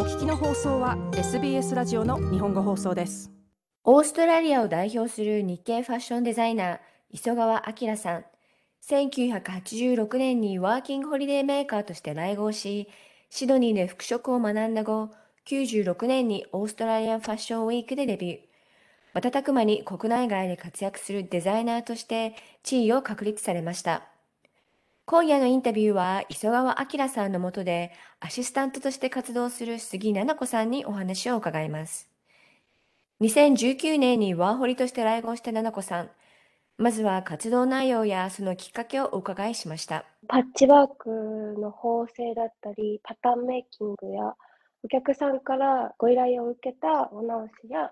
お聞きの放送は SBS ラジオの日本語放送です。オーストラリアを代表する日系ファッションデザイナー磯川明さん。1986年にワーキングホリデーメーカーとして来合しシドニーで服飾を学んだ後96年にオーストラリアンファッションウィークでデビュー。瞬く間に国内外で活躍するデザイナーとして地位を確立されました。今夜のインタビューは磯川明さんのもとでアシスタントとして活動する杉奈々子さんにお話を伺います。2019年にワーホリとして来合した奈々子さん。まずは活動内容やそのきっかけをお伺いしました。パッチワークの縫製だったり、パターンメイキングやお客さんからご依頼を受けたお直しや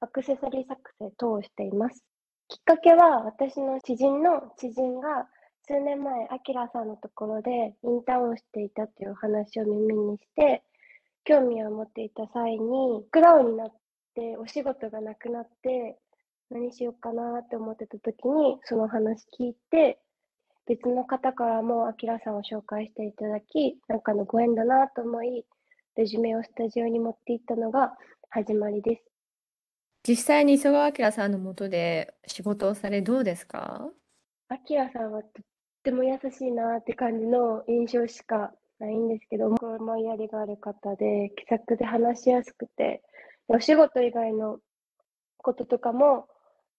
アクセサリー作成等をしています。きっかけは私の知人の知人が数年前、アキラさんのところでインターンをしていたという話を耳にして、興味を持っていた際に、クラウンになってお仕事がなくなって、何しようかなって思ってた時に、その話聞いて、別の方からもアキラさんを紹介していただき、なんかのご縁だなと思い、レジュメをスタジオに持っていったのが始まりです。実際に磯川明さんのもとで仕事をされどうですか？明さんはとっても優しいなって感じの印象しかないんですけど、思いやりがある方で、気さくで話しやすくて、お仕事以外のこととかも、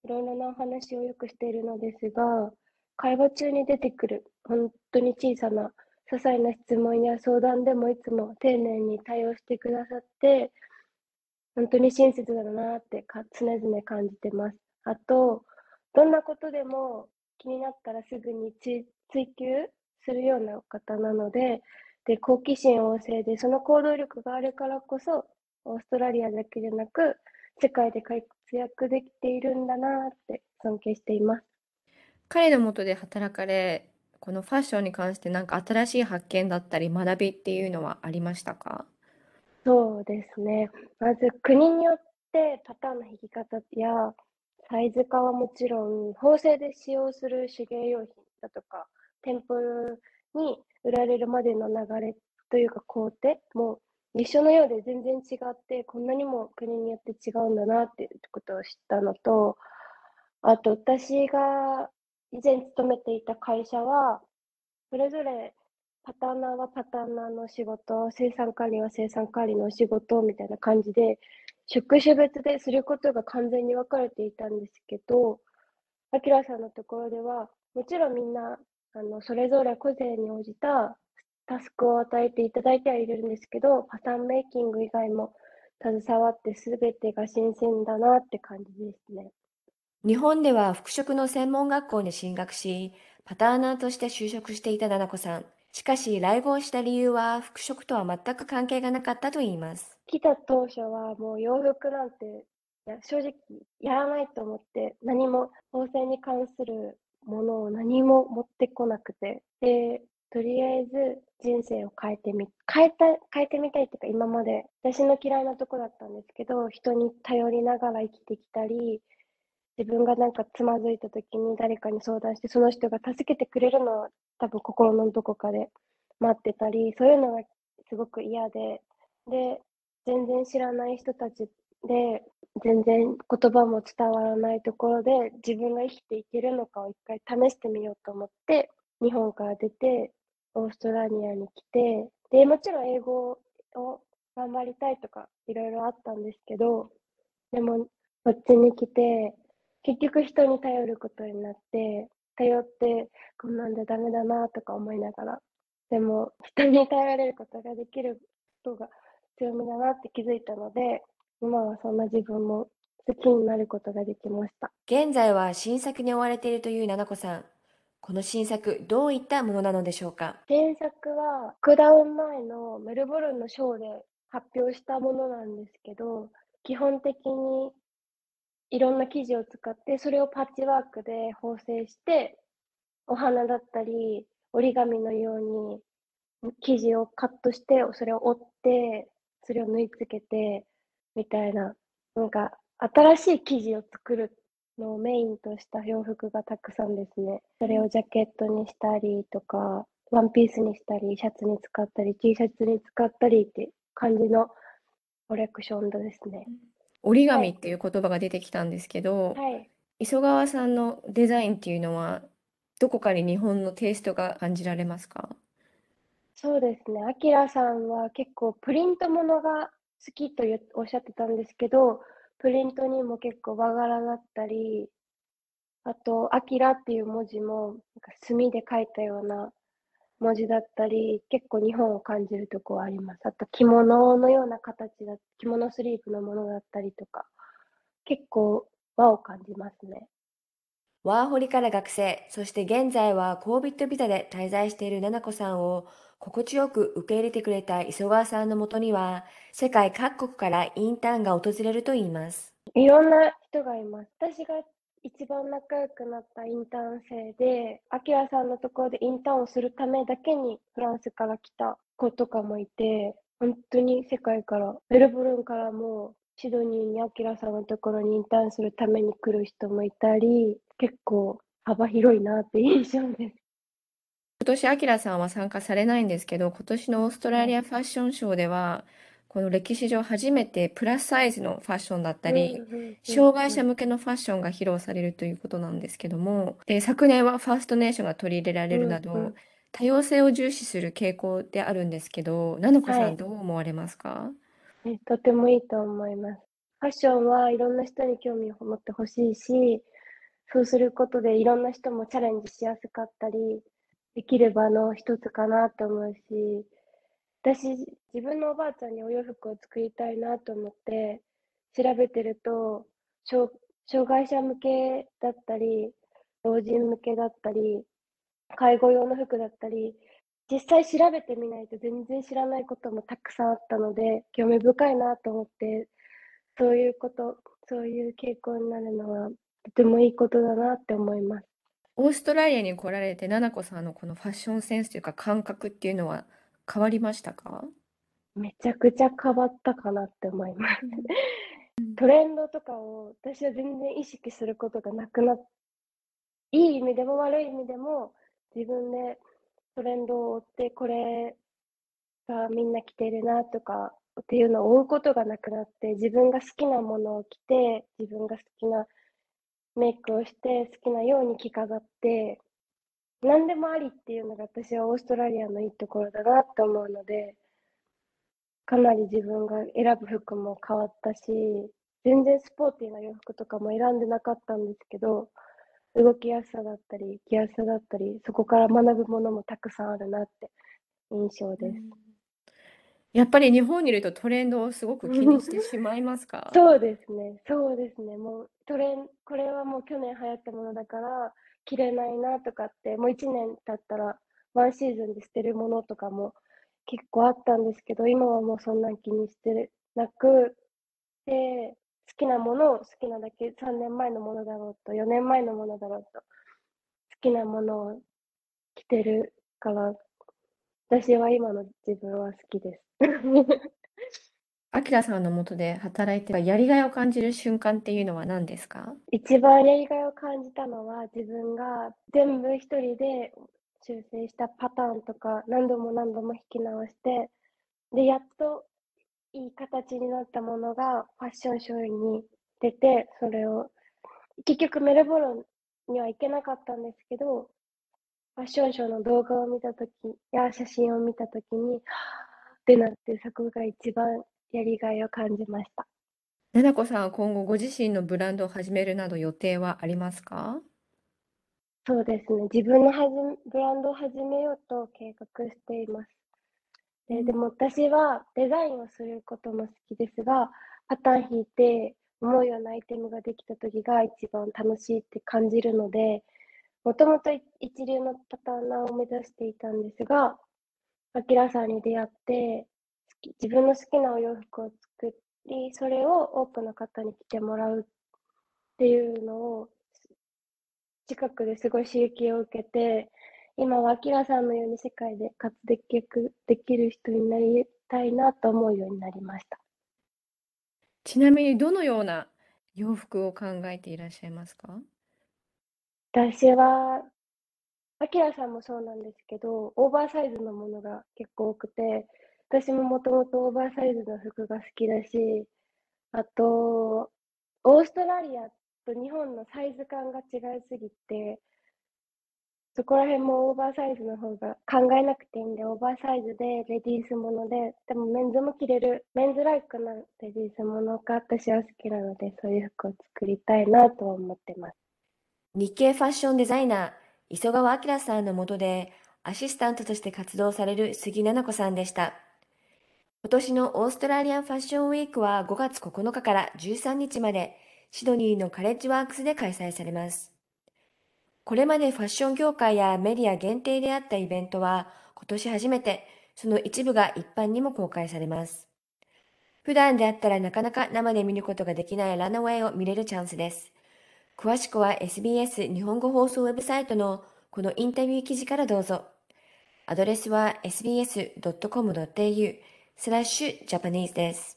いろいろなお話をよくしているのですが、会話中に出てくる、本当に小さな、些細な質問や相談でもいつも丁寧に対応してくださって、本当に親切だなってか常々感じてます。あと、どんなことでも気になったらすぐに追求するような方なので、で好奇心旺盛で、その行動力があるからこそ、オーストラリアだけでなく、世界で活躍できているんだなって尊敬しています。彼のもとで働かれ、このファッションに関して何か新しい発見だったり学びっていうのはありましたか？そうですね。まず国によってパターンの引き方やサイズ化はもちろん、縫製で使用する手芸用品だとか、店舗に売られるまでの流れというか工程も一緒のようで全然違って、こんなにも国によって違うんだなっていうことを知ったのと、あと私が以前勤めていた会社は、それぞれパターナーはパターナーの仕事、生産管理は生産管理の仕事みたいな感じで、職種別ですることが完全に分かれていたんですけど、あきらさんのところでは、もちろんみんな、あの、それぞれ個性に応じたタスクを与えていただいてはいるんですけど、パターンメイキング以外も携わって全てが新鮮だなって感じですね。日本では服飾の専門学校に進学し、パターナーとして就職していた奈々子さん。しかし、来合した理由は服飾とは全く関係がなかったといいます。来た当初はもう洋服なんて正直やらないと思って何も縫製に関するものを何も持ってこなくて。でとりあえず人生を変えてみ変えた変えてみたいっていうか今まで。私の嫌いなとこだったんですけど人に頼りながら生きてきたり自分がなんかつまずいた時に誰かに相談してその人が助けてくれるのは多分心のどこかで待ってたりそういうのがすごく嫌で。で全然知らない人たちで全然言葉も伝わらないところで自分が生きていけるのかを一回試してみようと思って日本から出てオーストラリアに来てでもちろん英語を頑張りたいとかいろいろあったんですけどでもこっちに来て結局人に頼ることになって、頼ってこんなんでダメだなとか思いながら、でも人に頼られることができることが強みだなって気づいたので、今はそんな自分も好きになることができました。現在は新作に追われているという奈々子さん。この新作、どういったものなのでしょうか？新作は、クダウン前のメルボルンのショーで発表したものなんですけど、基本的にいろんな生地を使って、それをパッチワークで縫製して、お花だったり、折り紙のように生地をカットして、それを折って、それを縫い付けて、みたいな、なんか、新しい生地を作るのをメインとした洋服がたくさんですね。それをジャケットにしたりとか、ワンピースにしたり、シャツに使ったり、T シャツに使ったりって感じのコレクションですね。折りはい。紙っていう言葉が出てきたんですけど、はい。磯川さんのデザインっていうのは、どこかに日本のテイストが感じられますか？そうですね。アキラさんは結構プリントものが好きとおっしゃってたんですけど、プリントにも結構和柄だったり、あと、アキラっていう文字も、墨で書いたような文字だったり、結構日本を感じるとこはあります。あと、着物のような形だ、着物スリーブのものだったりとか、結構和を感じますね。ワーホリから学生、そして現在は COVID ビザで滞在している奈々子さんを心地よく受け入れてくれた磯川さんのもとには、世界各国からインターンが訪れるといいます。いろんな人がいます。私が一番仲良くなったインターン生で、アキラさんのところでインターンをするためだけにフランスから来た子とかもいて、本当に世界から、メルボルンからもシドニーにアキラさんのところにインターンするために来る人もいたり、結構幅広いなって印象です。今年、アキラさんは参加されないんですけど、今年のオーストラリアファッションショーでは、この歴史上初めてプラスサイズのファッションだったうんり、障害うん。者向けのファッションが披露されるということなんですけども、で、昨年はファーストネーションが取り入れられるなど。多様性を重視する傾向であるんですけど、奈々子さんはい。どう思われますか？えとてもいいと思います。ファッションはいろんな人に興味を持ってほしいし、そうすることでいろんな人もチャレンジしやすかったり、できる場の一つかなと思うし、私、自分のおばあちゃんにお洋服を作りたいなと思って調べてると、障障害者向けだったり、老人向けだったり、介護用の服だったり、実際調べてみないと全然知らないこともたくさんあったので、興味深いなと思って、そういうこと、そういう傾向になるのはとてもいいことだなって思います。オーストラリアに来られて、奈々子さんのこのファッションセンスというか感覚っていうのは変わりましたか？めちゃくちゃ変わったかなって思います。うんトレンドとかを私は全然意識することがなくなっ、いい意味でも悪い意味でも自分でトレンドを追ってこれがみんな着てるなとかっていうのを追うことがなくなって自分が好きなものを着て自分が好きなメイクをして好きなように着飾って何でもありっていうのが私はオーストラリアのいいところだなって思うのでかなり自分が選ぶ服も変わったし全然スポーティーな洋服とかも選んでなかったんですけど動きやすさだったり着やすさだったりそこから学ぶものもたくさんあるなって印象です。やっぱり日本にいるとトレンドをすごく気にしてしまいますか？そうですね、そうですね。もうトレン、これはもう去年流行ったものだから着れないなとかって、もう1年経ったらワンシーズンで捨てるものとかも結構あったんですけど、今はもうそんなん気にしてなくて、好きなものを好きなだけ3年前のものだろうと4年前のものだろうと好きなものを着てるから、私は今の自分は好きです。アキラさんの下で働いてやりがいを感じる瞬間っていうのは何ですか？一番やりがいを感じたのは自分が全部一人で修正したパターンとか何度も何度も引き直してでやっといい形になったものがファッションショーに出てそれを結局メルボルンには行けなかったんですけどファッションショーの動画を見た時や写真を見た時にってなってそこが一番やりがいを感じました。奈々子さんは今後ご自身のブランドを始めるなど予定はありますか？そうですね。自分のはじブランドを始めようと計画しています。で、でも私はデザインをすることも好きですが、パターン引いて思うようなアイテムができた時が一番楽しいって感じるので、もともと一流のパターナーを目指していたんですが、アキラさんに出会って、自分の好きなお洋服を作り、それを多くの方に着てもらうっていうのを近くですごい刺激を受けて、今はアキラさんのように世界で活躍できる人になりたいなと思うようになりました。ちなみにどのような洋服を考えていらっしゃいますか？私は、アキラさんもそうなんですけど、オーバーサイズのものが結構多くて、私ももともとオーバーサイズの服が好きだし、あと、オーストラリアと日本のサイズ感が違いすぎて、そこら辺もオーバーサイズの方が考えなくていいんで、オーバーサイズでレディースもので、でもメンズも着れる、メンズライクなレディースものが私は好きなので、そういう服を作りたいなと思ってます。日系ファッションデザイナー、磯川明さんの下でアシスタントとして活動される杉奈々子さんでした。今年のオーストラリアンファッションウィークは5月9日から13日までシドニーのカレッジワークスで開催されます。これまでファッション業界やメディア限定であったイベントは今年初めてその一部が一般にも公開されます。普段であったらなかなか生で見ることができないランナウェイを見れるチャンスです。詳しくは SBS 日本語放送ウェブサイトのこのインタビュー記事からどうぞ。アドレスは sbs.com.au スラッシュジャパニーズです。